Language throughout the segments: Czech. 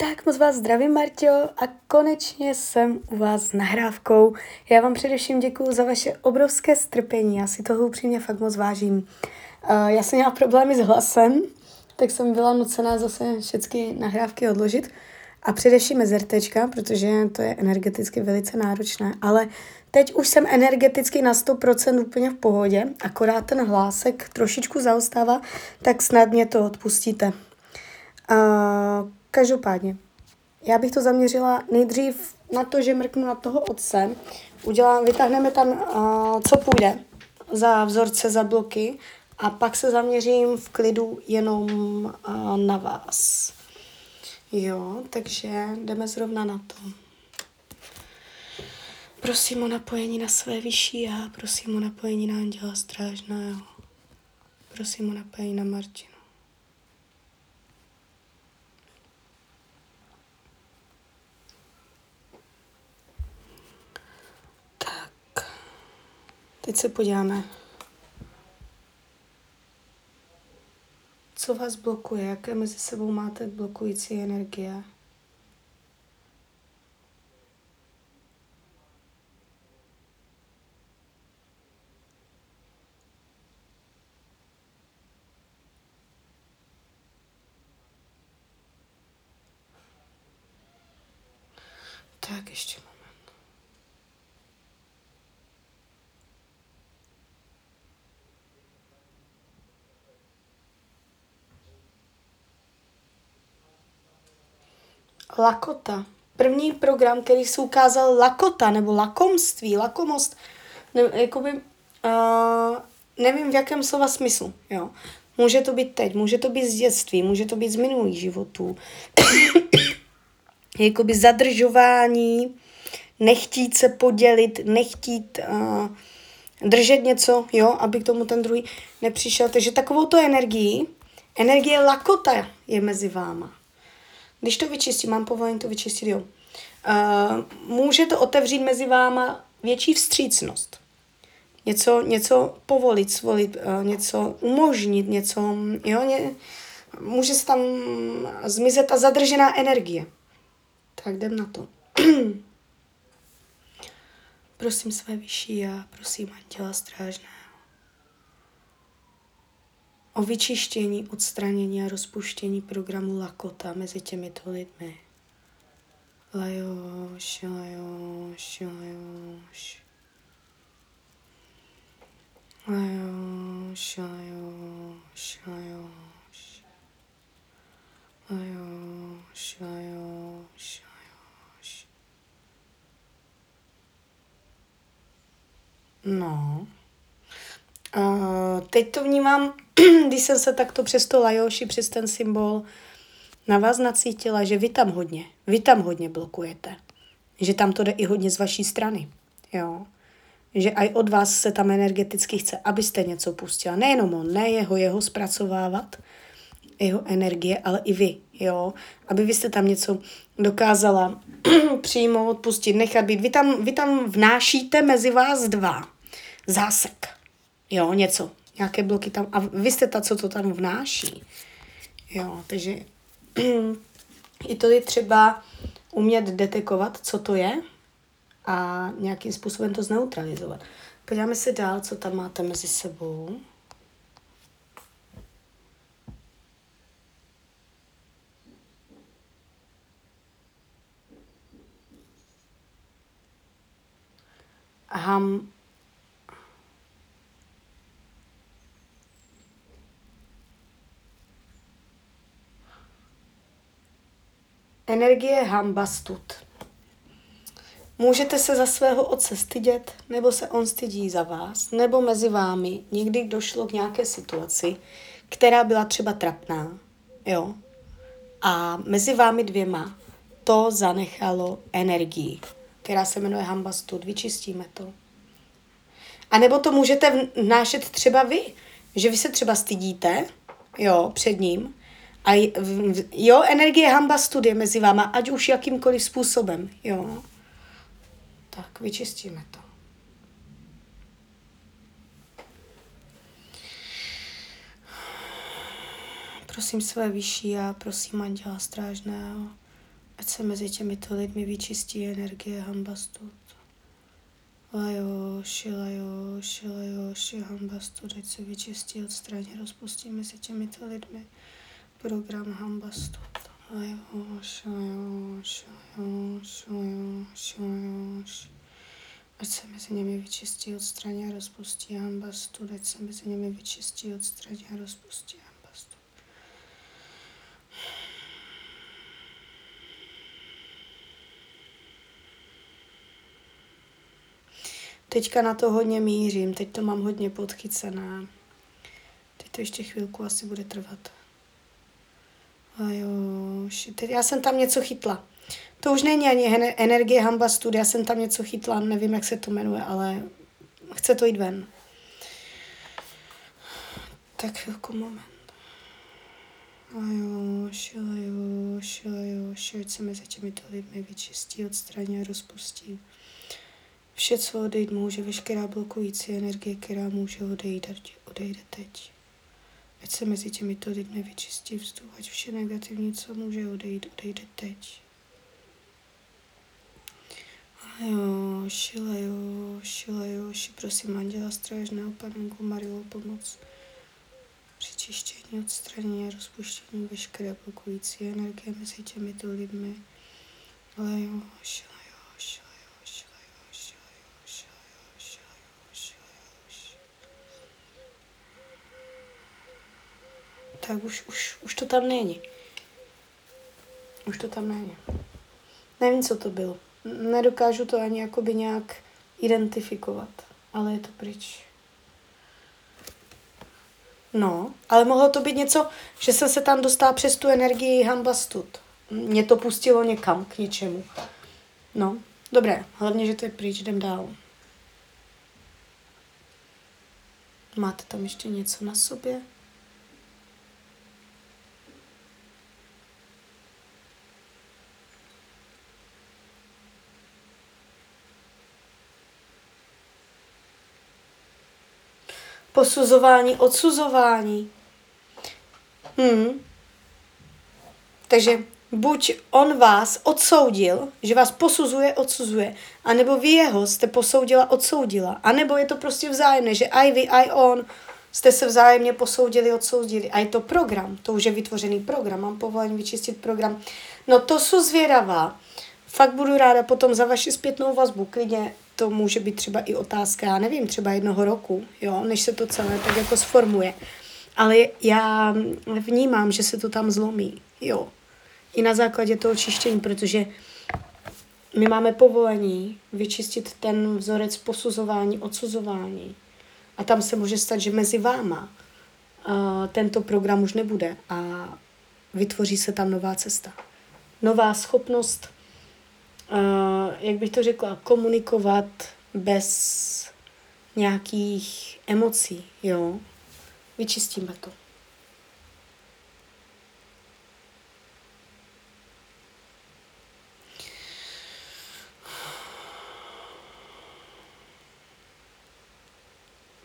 Tak moc vás zdravím, Marťo, a konečně jsem u vás s nahrávkou. Já vám především děkuji za vaše obrovské strpení, já si toho upřímně fakt moc vážím. Uh, já jsem měla problémy s hlasem, tak jsem byla nucená zase všechny nahrávky odložit. A především mezertečka, protože to je energeticky velice náročné. Ale teď už jsem energeticky na 100% úplně v pohodě, akorát ten hlásek trošičku zaostává, tak snad mě to odpustíte. Uh, každopádně, já bych to zaměřila nejdřív na to, že mrknu na toho otce, udělám, vytáhneme tam, uh, co půjde za vzorce, za bloky a pak se zaměřím v klidu jenom uh, na vás. Jo, takže jdeme zrovna na to. Prosím o napojení na své vyšší já, prosím o napojení na Anděla Strážného, prosím o napojení na Martinu. Tak, teď se podíváme Co vás blokuje? Jaké mezi sebou máte blokující energie? Tak ještě Lakota. První program, který se ukázal Lakota, nebo lakomství, lakomost, ne, jakoby, uh, nevím v jakém slova smyslu, jo. Může to být teď, může to být z dětství, může to být z minulých životů. jakoby zadržování, nechtít se podělit, nechtít uh, držet něco, jo, aby k tomu ten druhý nepřišel. Takže takovou to energii, energie lakota je mezi váma. Když to vyčistím, mám povolení to vyčistit, jo. Uh, může to otevřít mezi váma větší vstřícnost. Něco, něco povolit, svolit, uh, něco umožnit, něco, jo, ně, může se tam zmizet ta zadržená energie. Tak jdem na to. prosím své vyšší já, prosím Anděla Strážného o vyčištění, odstranění a rozpuštění programu Lakota mezi těmito lidmi. Lajoš, lajoš, lajoš. Lajoš, lajoš, lajoš. Lajoš, lajoš, lajoš. No. Uh, teď to vnímám když jsem se takto přes to lajoši, přes ten symbol na vás nacítila, že vy tam hodně, vy tam hodně blokujete. Že tam to jde i hodně z vaší strany. Jo. Že i od vás se tam energeticky chce, abyste něco pustila. Nejenom on, ne jeho, jeho zpracovávat, jeho energie, ale i vy, jo. Aby vy jste tam něco dokázala přijmout, pustit, nechat být. Vy tam, vy tam vnášíte mezi vás dva zásek, jo, něco nějaké bloky tam, a vy jste ta, co to tam vnáší. Jo, takže i to je třeba umět detekovat, co to je a nějakým způsobem to zneutralizovat. Podíváme se dál, co tam máte mezi sebou. Ham, Energie hambastud. Můžete se za svého otce stydět, nebo se on stydí za vás, nebo mezi vámi někdy došlo k nějaké situaci, která byla třeba trapná, jo? A mezi vámi dvěma to zanechalo energii, která se jmenuje hambastud. Vyčistíme to. A nebo to můžete vnášet třeba vy, že vy se třeba stydíte, jo, před ním, a jo, energie hamba studie mezi váma, ať už jakýmkoliv způsobem, jo. Tak, vyčistíme to. Prosím své vyšší a prosím Anděla Strážného Ať se mezi těmito lidmi vyčistí energie hambastut. Lajo, šilajo, šilajo, hambastut, ať se vyčistí, odstraní, rozpustí mezi těmito lidmi program šilajo, Ať se mezi nimi vyčistí, odstraní a rozpustí hambastut, ať se mezi nimi vyčistí, odstraní a rozpustí Teďka na to hodně mířím, teď to mám hodně podchycené. Teď to ještě chvilku asi bude trvat. A jo, teď já jsem tam něco chytla. To už není ani energie Hamba Studia, já jsem tam něco chytla, nevím, jak se to jmenuje, ale chce to jít ven. Tak chvilku, moment. A jo, šila jo, šila jo, šila se mezi těmito lidmi vyčistí, odstraní a rozpustí. Vše, co odejít může, veškerá blokující energie, která může odejít, odejde teď. Ať se mezi těmito lidmi vyčistí vzduch, ať vše negativní, co může odejít, odejde teď. A jo, šila jo, šila jo, ši, prosím Anděla Strážného, Panenku Mariu pomoc při čištění, odstranění a rozpuštění veškeré blokující energie mezi těmito lidmi. Ale jo, šila tak už, už, už to tam není. Už to tam není. Nevím, co to bylo. Nedokážu to ani jakoby nějak identifikovat, ale je to pryč. No, ale mohlo to být něco, že jsem se tam dostala přes tu energii hambastud. Mě to pustilo někam, k něčemu. No, dobré, hlavně, že to je pryč, jdem dál. Máte tam ještě něco na sobě? Posuzování, odsuzování. Hmm. Takže buď on vás odsoudil, že vás posuzuje, odsuzuje, anebo vy jeho jste posoudila, odsoudila, anebo je to prostě vzájemné, že i vy, i on jste se vzájemně posoudili, odsoudili. A je to program, to už je vytvořený program, mám povolení vyčistit program. No to jsou zvědavá. Fakt budu ráda potom za vaši zpětnou vazbu, klidně to může být třeba i otázka, já nevím, třeba jednoho roku, jo, než se to celé tak jako sformuje. Ale já vnímám, že se to tam zlomí, jo. I na základě toho čištění, protože my máme povolení vyčistit ten vzorec posuzování, odsuzování. A tam se může stát, že mezi váma uh, tento program už nebude a vytvoří se tam nová cesta. Nová schopnost uh, jak bych to řekla, komunikovat bez nějakých emocí, jo. Vyčistíme to.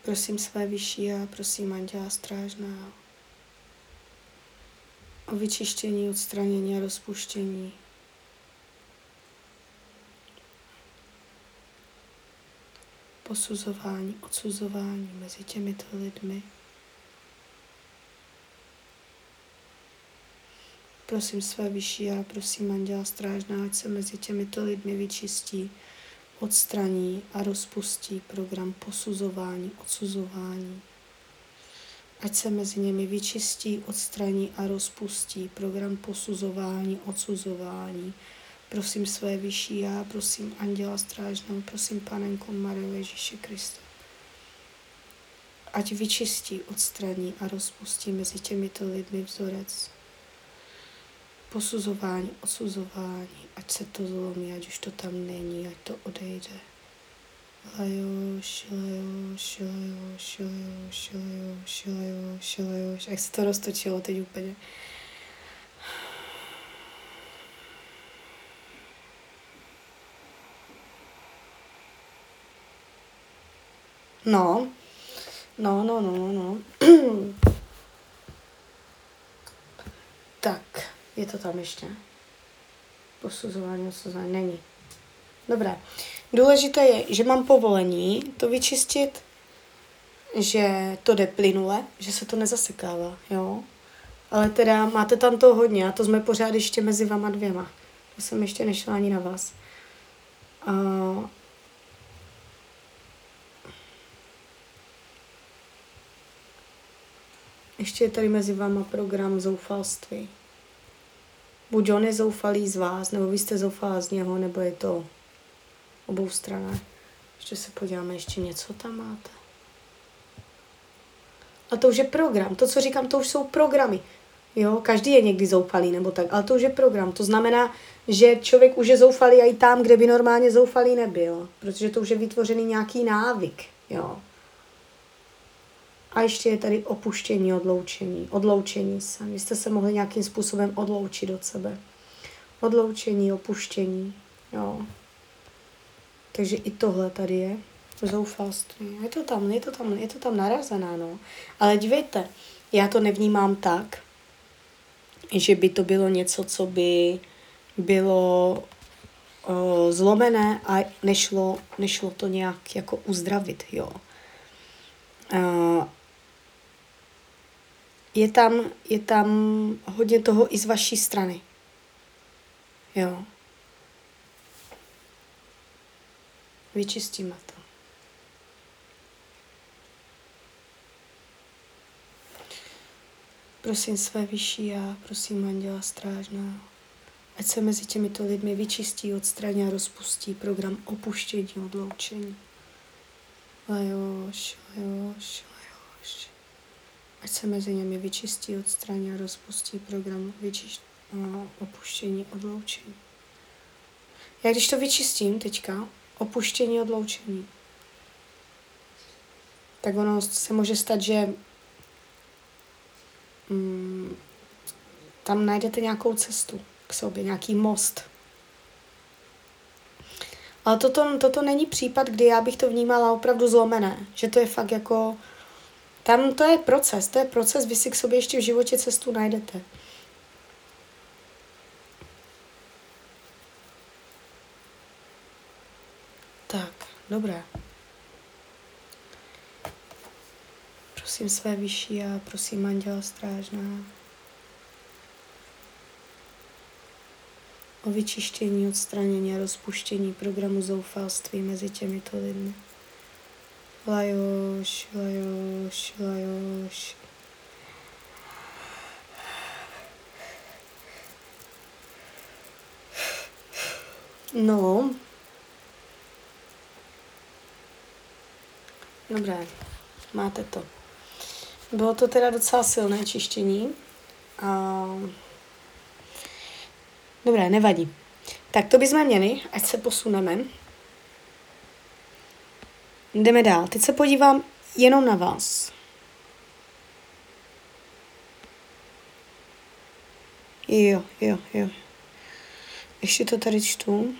Prosím své vyšší a prosím Anděla Strážná o vyčištění, odstranění a rozpuštění posuzování, odsuzování mezi těmito lidmi. Prosím své vyšší a prosím Anděla Strážná, ať se mezi těmito lidmi vyčistí, odstraní a rozpustí program posuzování, odsuzování. Ať se mezi nimi vyčistí, odstraní a rozpustí program posuzování, odsuzování Prosím své vyšší já, prosím Anděla Strážnou, prosím Panenku Mariu Ježíše Krista. Ať vyčistí, odstraní a rozpustí mezi těmito lidmi vzorec posuzování, odsuzování, ať se to zlomí, ať už to tam není, ať to odejde. Lajo, šilajo, šilajo, šilajo, šilajo, šilajo, šilajo, jak se to roztočilo teď úplně. No, no, no, no, no. tak, je to tam ještě. Posuzování, osuzování není. Dobré. Důležité je, že mám povolení to vyčistit, že to jde plynule, že se to nezasekává, jo. Ale teda máte tam to hodně a to jsme pořád ještě mezi vama dvěma. To jsem ještě nešla ani na vás. A ještě je tady mezi váma program zoufalství. Buď on je zoufalý z vás, nebo vy jste zoufalá z něho, nebo je to obou straně. Ještě se podíváme, ještě něco tam máte. A to už je program. To, co říkám, to už jsou programy. Jo, každý je někdy zoufalý nebo tak, ale to už je program. To znamená, že člověk už je zoufalý i tam, kde by normálně zoufalý nebyl, protože to už je vytvořený nějaký návyk. Jo. A ještě je tady opuštění, odloučení. Odloučení se. Vy jste se mohli nějakým způsobem odloučit od sebe. Odloučení, opuštění. Jo. Takže i tohle tady je zoufalství. Je to tam, je to tam, je to tam narazená, no. Ale dívejte, já to nevnímám tak, že by to bylo něco, co by bylo o, zlomené a nešlo, nešlo to nějak jako uzdravit, jo. Uh, je tam, je tam hodně toho i z vaší strany. Jo. Vyčistíme to. Prosím své vyšší a prosím Anděla Strážná, ať se mezi těmito lidmi vyčistí, odstraní a rozpustí program opuštění, odloučení. Lajoš, lajoš. Ať se mezi nimi vyčistí, odstraní a rozpustí program vyčišť, opuštění, odloučení. Já když to vyčistím teďka, opuštění, odloučení, tak ono se může stát, že mm, tam najdete nějakou cestu k sobě, nějaký most. Ale toto, toto není případ, kdy já bych to vnímala opravdu zlomené. Že to je fakt jako... Tam to je proces, to je proces, vy si k sobě ještě v životě cestu najdete. Tak, dobré. Prosím své vyšší a prosím Anděla Strážná o vyčištění, odstranění a rozpuštění programu zoufalství mezi těmito lidmi. Lajoš, lajoš, lajoš. No. Dobré, máte to. Bylo to teda docela silné čištění. A... Dobré, nevadí. Tak to bychom měli, ať se posuneme. Jdeme dál. Teď se podívám jenom na vás. Jo, jo, jo. Ještě to tady čtu.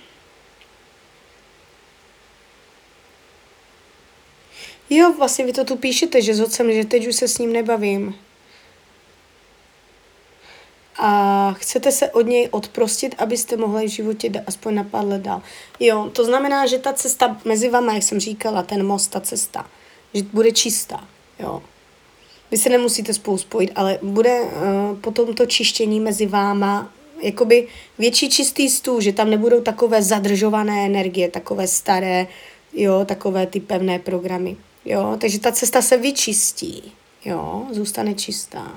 Jo, vlastně vy to tu píšete, že s otcem, že teď už se s ním nebavím. Chcete se od něj odprostit, abyste mohli v životě aspoň na pár let dál. Jo, to znamená, že ta cesta mezi vama, jak jsem říkala, ten most, ta cesta, že bude čistá. Jo. Vy se nemusíte spolu spojit, ale bude uh, potom to čištění mezi váma jakoby větší čistý stůl, že tam nebudou takové zadržované energie, takové staré, jo, takové ty pevné programy. Jo, takže ta cesta se vyčistí. Jo, zůstane čistá.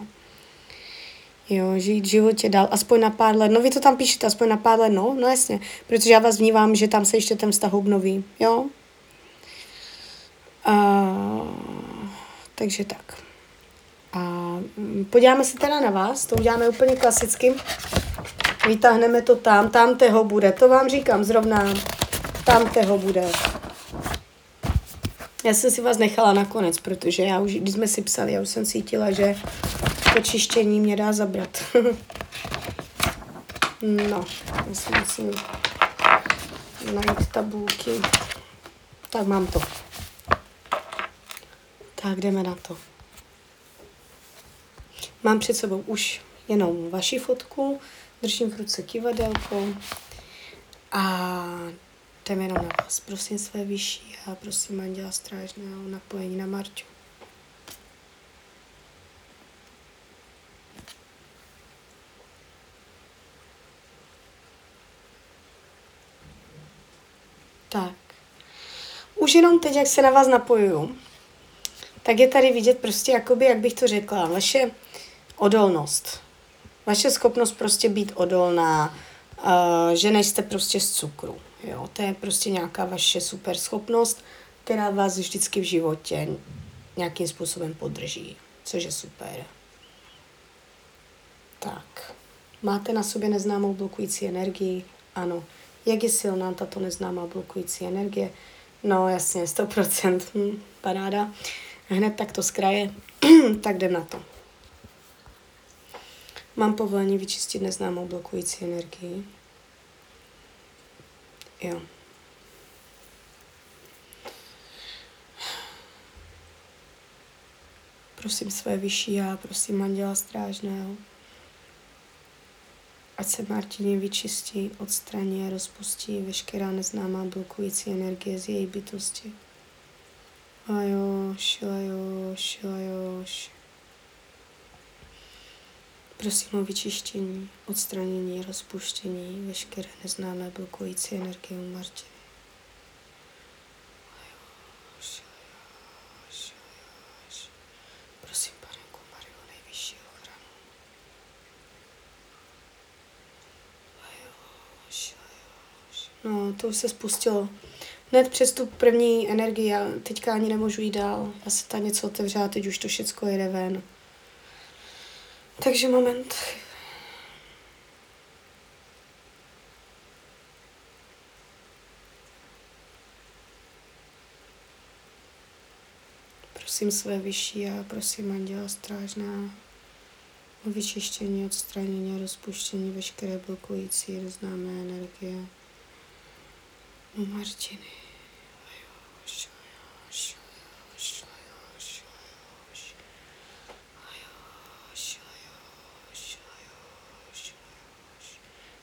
Jo, žít v životě dál, aspoň na pár let. No vy to tam píšete, aspoň na pár let, no, no jasně. Protože já vás vnívám, že tam se ještě ten vztah obnoví, jo. A, takže tak. A mm, podíváme se teda na vás, to uděláme úplně klasicky. Vytáhneme to tam, tam teho bude, to vám říkám zrovna, tam teho bude. Já jsem si vás nechala nakonec, protože já už, když jsme si psali, já už jsem cítila, že to čištění mě dá zabrat. no, já si musím najít tabulky. Tak mám to. Tak jdeme na to. Mám před sebou už jenom vaši fotku, držím v ruce kivadelko A jdeme jenom na vás. Prosím své vyšší a prosím Anděla Strážného napojení na Marťu. Tak. Už jenom teď, jak se na vás napojuju, tak je tady vidět prostě, jakoby, jak bych to řekla, vaše odolnost. Vaše schopnost prostě být odolná, uh, že nejste prostě z cukru. Jo? To je prostě nějaká vaše super schopnost, která vás vždycky v životě nějakým způsobem podrží, což je super. Tak. Máte na sobě neznámou blokující energii? Ano. Jak je silná tato neznámá blokující energie? No jasně, 100%. Hm, paráda. Hned tak to z kraje. tak jdem na to. Mám povolení vyčistit neznámou blokující energii. Jo. Prosím své vyšší já, prosím Anděla Strážného. Ať se Martině vyčistí, odstraní a rozpustí veškerá neznámá blokující energie z její bytosti. Ajoš, ajoš, ajoš. Prosím o vyčištění, odstranění, rozpuštění veškeré neznámé blokující energie u Martiny. Prosím, panenku Mariu, nejvyšší ochranu. No, to už se spustilo. Hned přes tu první energii, já teďka ani nemůžu jít dál. Já se tam něco otevře a teď už to všechno jede ven. Takže moment. Prosím své vyšší a prosím Anděla Strážná o vyčištění, odstranění a rozpuštění veškeré blokující neznámé energie Martiny.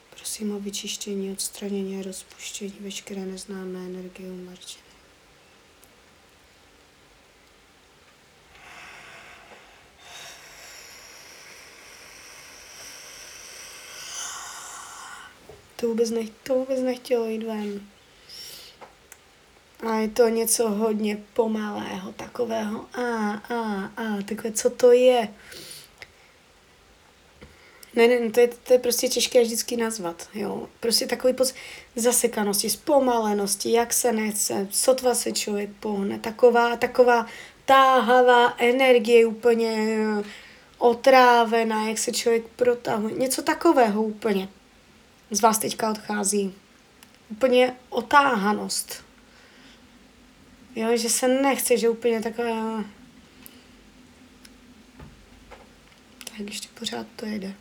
Prosím o vyčištění, odstranění a rozpuštění veškeré neznámé energie u Martiny. To vůbec, nech, to vůbec nechtělo jít ven. A je to něco hodně pomalého, takového a, a, a, takové, co to je? Ne, ne, to je, to je prostě těžké vždycky nazvat, jo. Prostě takový pocit zasekanosti, zpomalenosti, jak se nechce, sotva se člověk pohne, taková, taková táhavá energie úplně eh, otrávená, jak se člověk protahuje, něco takového úplně. Z vás teďka odchází. Úplně otáhanost. Jo, že se nechce, že úplně taková... Tak ještě pořád to jede.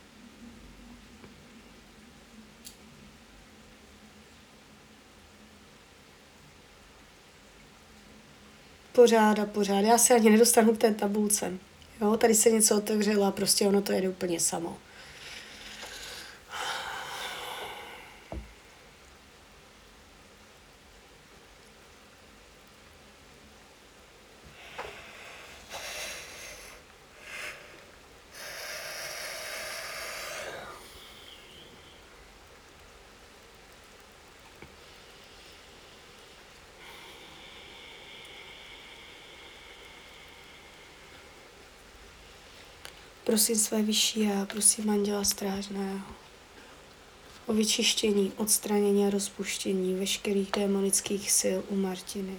pořád a pořád. Já se ani nedostanu k té tabulce. Jo, tady se něco otevřelo a prostě ono to jede úplně samo. Prosím své vyšší a prosím Anděla Strážného o vyčištění, odstranění a rozpuštění veškerých démonických sil u Martiny.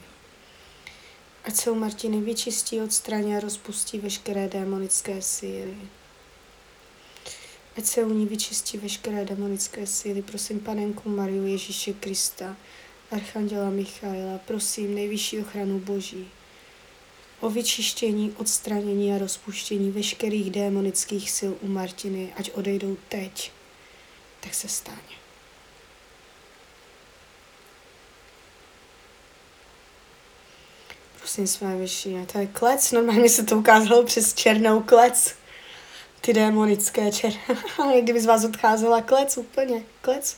Ať se u Martiny vyčistí, odstraní a rozpustí veškeré démonické síly. Ať se u ní vyčistí veškeré demonické síly. Prosím panenku Mariu Ježíše Krista, Archanděla Michaela, prosím nejvyšší ochranu Boží, o vyčištění, odstranění a rozpuštění veškerých démonických sil u Martiny, ať odejdou teď, tak se stane. Prosím své vyšší, to je klec, normálně se to ukázalo přes černou klec. Ty démonické čer. Kdyby z vás odcházela klec, úplně, klec.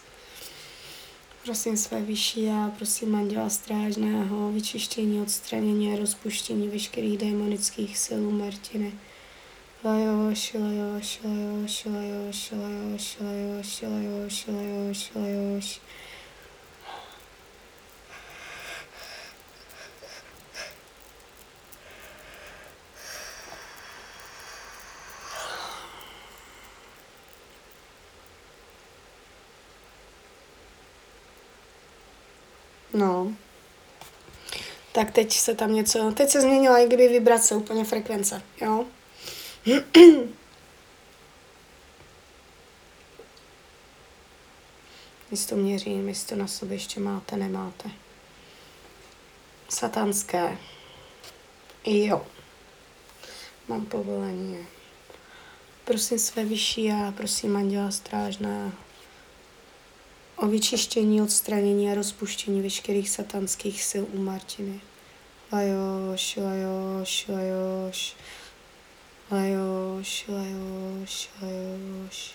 Prosím své vyšší já, prosím Anděla Strážného, vyčištění, odstranění a rozpuštění veškerých démonických sil Martiny. Lajoš, lajoš, lajoš, lajoš, lajoš, lajoš, lajoš, lajoš, lajoš. No. Tak teď se tam něco, teď se změnila i kdyby vibrace, úplně frekvence, jo. Jestli to měřím, jestli to na sobě ještě máte, nemáte. Satanské. Jo. Mám povolení. Prosím své vyšší já, prosím Anděla Strážného o vyčištění, odstranění a rozpuštění veškerých satanských sil u Martiny. Lajoš, lajoš, lajoš, lajoš, lajoš, lajoš.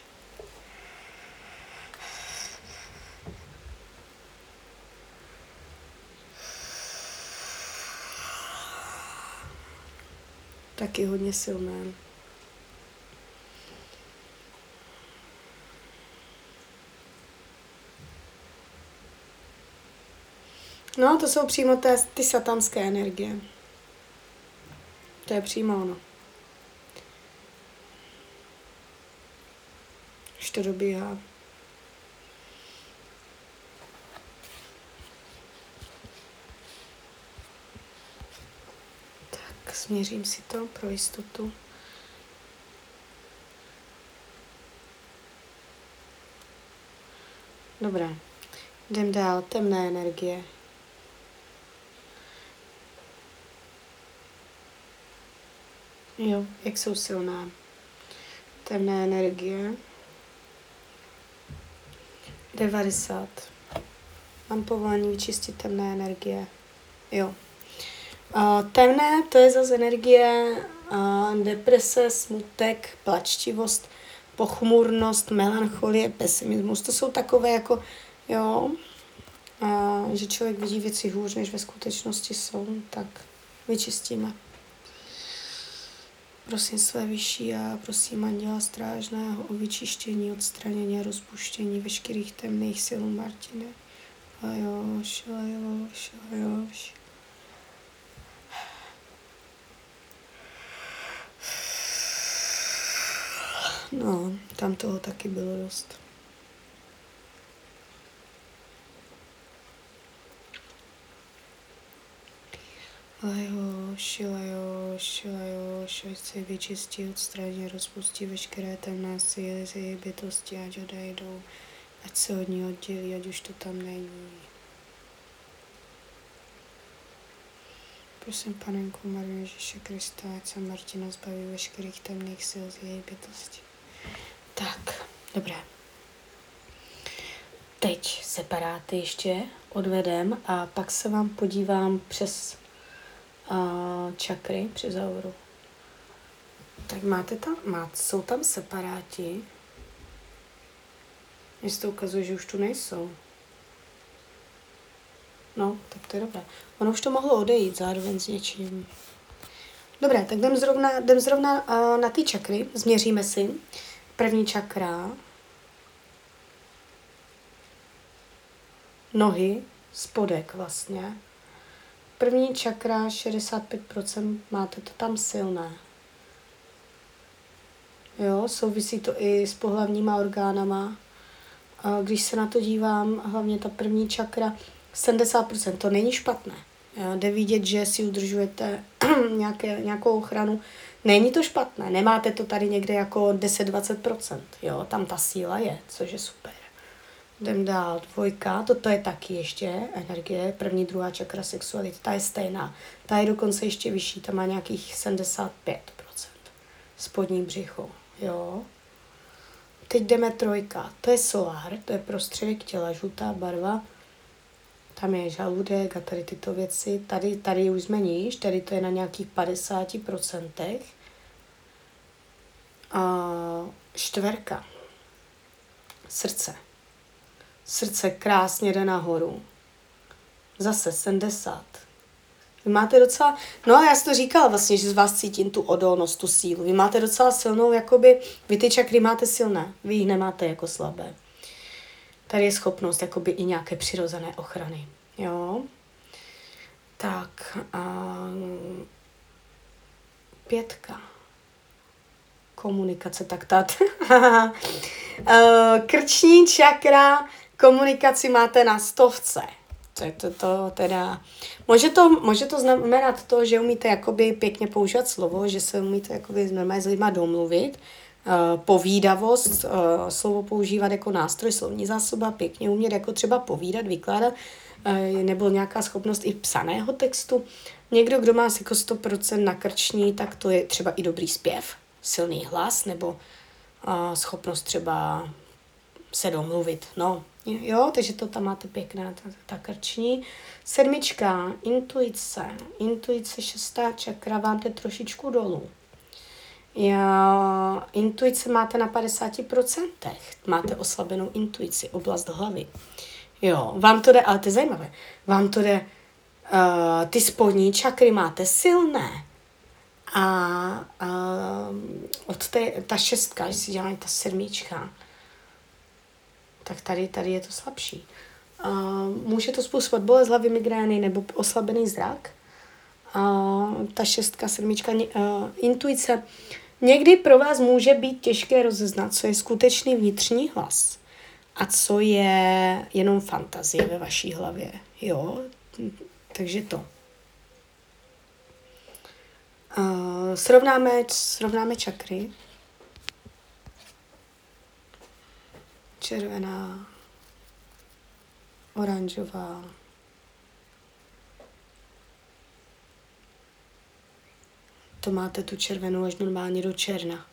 Taky hodně silné. No, to jsou přímo té, ty satanské energie. To je přímo ono. Už to dobíhá. Tak, směřím si to pro jistotu. Dobré. Jdem dál. Temné energie. Jo, jak jsou silná. Temné energie. 90. Mám povolení vyčistit temné energie. Jo. Uh, temné, to je zase energie uh, deprese, smutek, plačtivost, pochmurnost, melancholie, pesimismus. To jsou takové jako, jo, uh, že člověk vidí věci hůř, než ve skutečnosti jsou, tak vyčistíme. Prosím své vyšší a prosím Anděla Strážného o vyčištění, odstranění a rozpuštění veškerých temných sil Martiny. Lajoš, lajoš, lajoš. No, tam toho taky bylo dost. Lajoš, lajoš, lajoš, ať se vyčistí, odstraní, rozpustí veškeré temné síly z její bytosti, ať odejdou, ať se od ní oddělí, ať už to tam není. Prosím panenku Marie Ježíše Krista, ať se Martina zbaví veškerých temných sil z její bytosti. Tak, dobré. Teď separáty ještě odvedem a pak se vám podívám přes uh, čakry při zauru. Tak máte tam, má, jsou tam separáti. Mně to ukazuje, že už tu nejsou. No, tak to je dobré. Ono už to mohlo odejít zároveň s něčím. Dobré, tak jdem zrovna, jdem zrovna uh, na ty čakry, změříme si. První čakra, nohy, spodek vlastně, První čakra 65%, máte to tam silné. Jo, souvisí to i s pohlavníma orgánama. Když se na to dívám, hlavně ta první čakra, 70%, to není špatné. Jde vidět, že si udržujete nějaké, nějakou ochranu. Není to špatné, nemáte to tady někde jako 10-20%. Jo, tam ta síla je, což je super. Jdem dál, dvojka, toto je taky ještě energie, první, druhá čakra sexuality, ta je stejná. Ta je dokonce ještě vyšší, ta má nějakých 75%. Spodní břicho, jo. Teď jdeme trojka, to je solár, to je prostředek těla, žlutá barva. Tam je žaludek a tady tyto věci. Tady, tady už jsme níž, tady to je na nějakých 50%. A čtverka, srdce Srdce krásně jde nahoru. Zase 70. Vy máte docela, no já jsem to říkala vlastně, že z vás cítím tu odolnost, tu sílu. Vy máte docela silnou, jakoby, vy ty čakry máte silné, vy jich nemáte jako slabé. Tady je schopnost jakoby i nějaké přirozené ochrany. Jo? Tak, a pětka. Komunikace, tak tat. Krční čakra, komunikaci máte na stovce. To je to, to teda... Může to, může to znamenat to, že umíte jakoby pěkně používat slovo, že se umíte jakoby normálně s lidma domluvit, uh, povídavost, uh, slovo používat jako nástroj, slovní zásoba, pěkně umět jako třeba povídat, vykládat, uh, nebo nějaká schopnost i psaného textu. Někdo, kdo má jako 100% na krční, tak to je třeba i dobrý zpěv, silný hlas, nebo schopnost třeba se domluvit. No, Jo, takže to tam máte pěkná, ta, ta krční. Sedmička, intuice. Intuice, šestá čakra, vám jde trošičku dolů. Já, intuice máte na 50%. Máte oslabenou intuici, oblast hlavy. Jo, vám to jde, ale to je zajímavé, vám to jde, uh, ty spodní čakry máte silné. A uh, od té, ta šestka, když si děláme ta sedmička, tak tady, tady je to slabší. Uh, může to způsobit bolest hlavy, migrény nebo oslabený zrak. Uh, ta šestka, sedmička, uh, intuice. Někdy pro vás může být těžké rozeznat, co je skutečný vnitřní hlas a co je jenom fantazie ve vaší hlavě. Jo, takže to. Uh, srovnáme, srovnáme čakry. Červená, oranžová, to máte tu červenou až normálně do černa.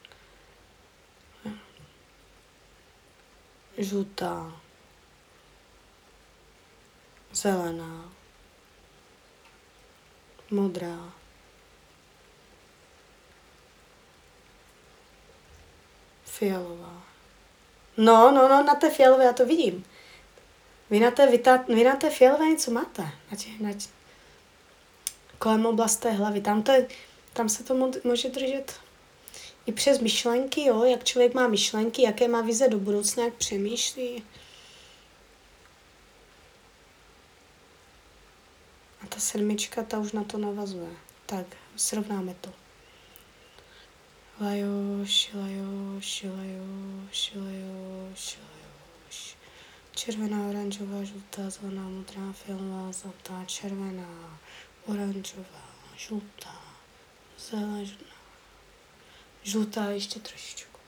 Žlutá, zelená, modrá, fialová. No, no, no, na té fialové já to vidím. Vy na té, vy ta, vy na té fialové něco máte. Na tě, na tě, kolem oblasti hlavy. Tam, to je, tam se to může držet i přes myšlenky, jo, jak člověk má myšlenky, jaké má vize do budoucna, jak přemýšlí. A ta sedmička, ta už na to navazuje. Tak, srovnáme to. Lajoš, lajoš, lajoš, lajoš, lajoš. Červená, oranžová, žlutá, zelená, modrá, fialová, zlatá, červená, oranžová, žlutá, zelená, žlutá ještě trošičku.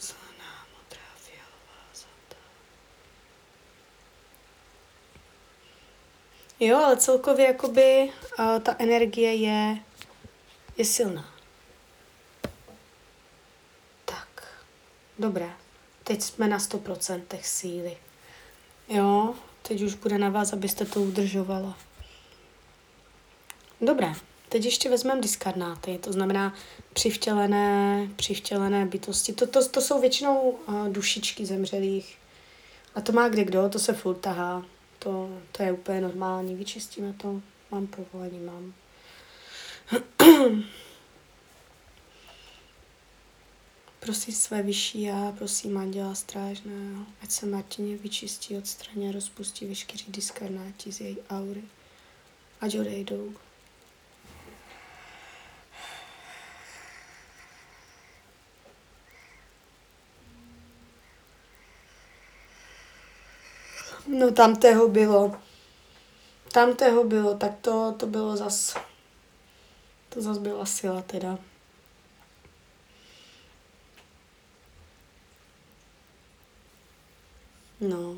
Zelená, modrá, fialová, zlatá. Jo, ale celkově jakoby uh, ta energie je, je silná. Dobré, teď jsme na 100% síly. Jo, teď už bude na vás, abyste to udržovala. Dobré, teď ještě vezmeme diskarnáty, to znamená přivtělené, přivtělené bytosti. To, to, to jsou většinou uh, dušičky zemřelých. A to má kde kdo, to se furt tahá. To, to je úplně normální, vyčistíme to, mám povolení, mám. Prosím své vyšší já, prosím Anděla Strážného, ať se Martině vyčistí, odstraní a rozpustí veškerý diskarnáti z její aury. Ať odejdou. No tam toho bylo. Tam toho bylo, tak to, to bylo zas. To zas byla sila teda. No.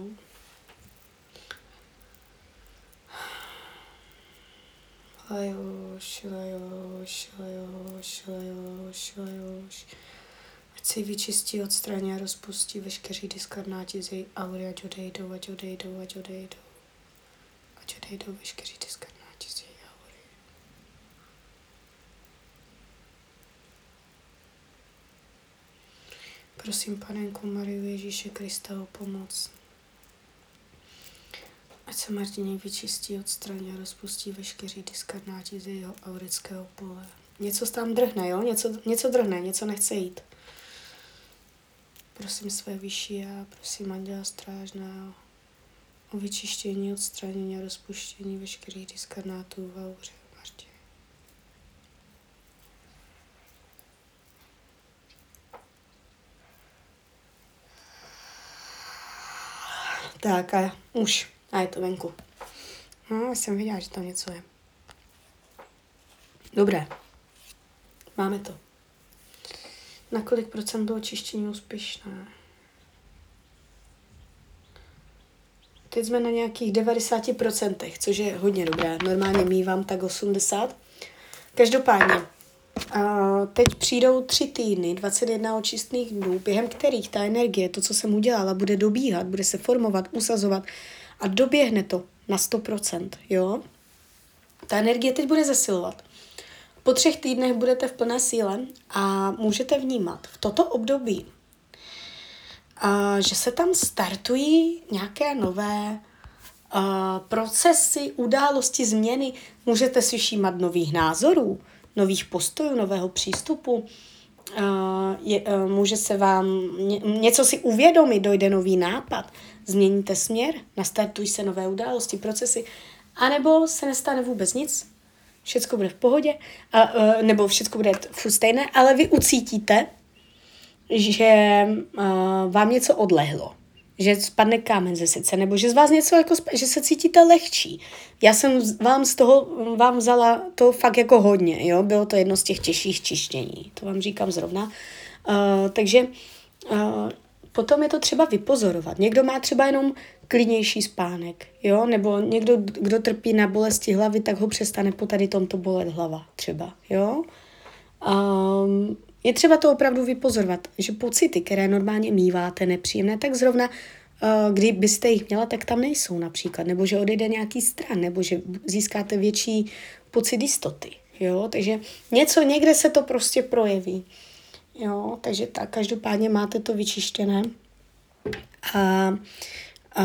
Lajoš, lajoš, lajoš, lajoš, lajoš. Ať si vyčistí, odstraní a rozpustí veškerý diskarnáti z její aury, ať odejdou, ať odejdou, ať odejdou. Ať odejdou veškerý diskarnáti z její aury. Prosím, panenku Mariu Ježíše Krista o pomoc. Ať se Martině vyčistí, odstraní a rozpustí veškerý diskarnáti z jeho aurického pole. Něco tam drhne, jo? Něco, něco drhne, něco nechce jít. Prosím své vyšší a prosím Anděla Strážného o vyčištění, odstranění a rozpuštění veškerých diskarnátů v auře. Tak a už. A je to venku. No, jsem viděla, že tam něco je. Dobré. Máme to. Na kolik procent bylo čištění úspěšné? Teď jsme na nějakých 90%, což je hodně dobré. Normálně mývám tak 80. Každopádně, teď přijdou tři týdny, 21 očistných dnů, během kterých ta energie, to, co jsem udělala, bude dobíhat, bude se formovat, usazovat a doběhne to na 100%, jo? Ta energie teď bude zesilovat. Po třech týdnech budete v plné síle a můžete vnímat v toto období, a že se tam startují nějaké nové uh, procesy, události, změny. Můžete si všímat nových názorů, nových postojů, nového přístupu. Uh, je, uh, může se vám ně, něco si uvědomit, dojde nový nápad, změníte směr, nastartují se nové události, procesy, anebo se nestane vůbec nic, všechno bude v pohodě, a, uh, nebo všechno bude furt stejné, ale vy ucítíte, že uh, vám něco odlehlo, že spadne kámen ze srdce, nebo že z vás něco jako, že se cítíte lehčí. Já jsem vám z toho, vám vzala to fakt jako hodně, jo, bylo to jedno z těch těžších čištění, to vám říkám zrovna. Uh, takže potom je to třeba vypozorovat. Někdo má třeba jenom klidnější spánek, jo, nebo někdo, kdo trpí na bolesti hlavy, tak ho přestane po tady tomto bolet hlava třeba, jo. Um, je třeba to opravdu vypozorovat, že pocity, které normálně míváte nepříjemné, tak zrovna uh, kdybyste jich měla, tak tam nejsou například, nebo že odejde nějaký stran, nebo že získáte větší pocit jistoty, jo, takže něco, někde se to prostě projeví, jo, takže tak, každopádně máte to vyčištěné a, a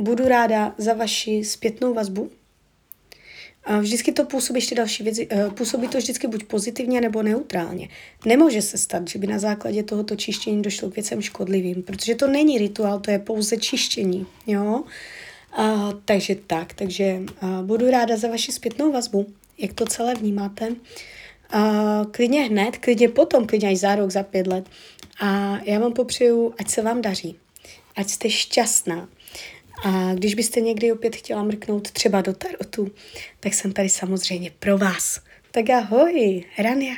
budu ráda za vaši zpětnou vazbu, a vždycky to působí ještě další věci, eh, působí to vždycky buď pozitivně nebo neutrálně. Nemůže se stát, že by na základě tohoto čištění došlo k věcem škodlivým, protože to není rituál, to je pouze čištění, jo. A, takže tak, takže a, budu ráda za vaši zpětnou vazbu, jak to celé vnímáte. A, klidně hned, klidně potom, klidně až za rok, za pět let. A já vám popřeju, ať se vám daří, ať jste šťastná, a když byste někdy opět chtěla mrknout třeba do tarotu, tak jsem tady samozřejmě pro vás. Tak ahoj, Rania.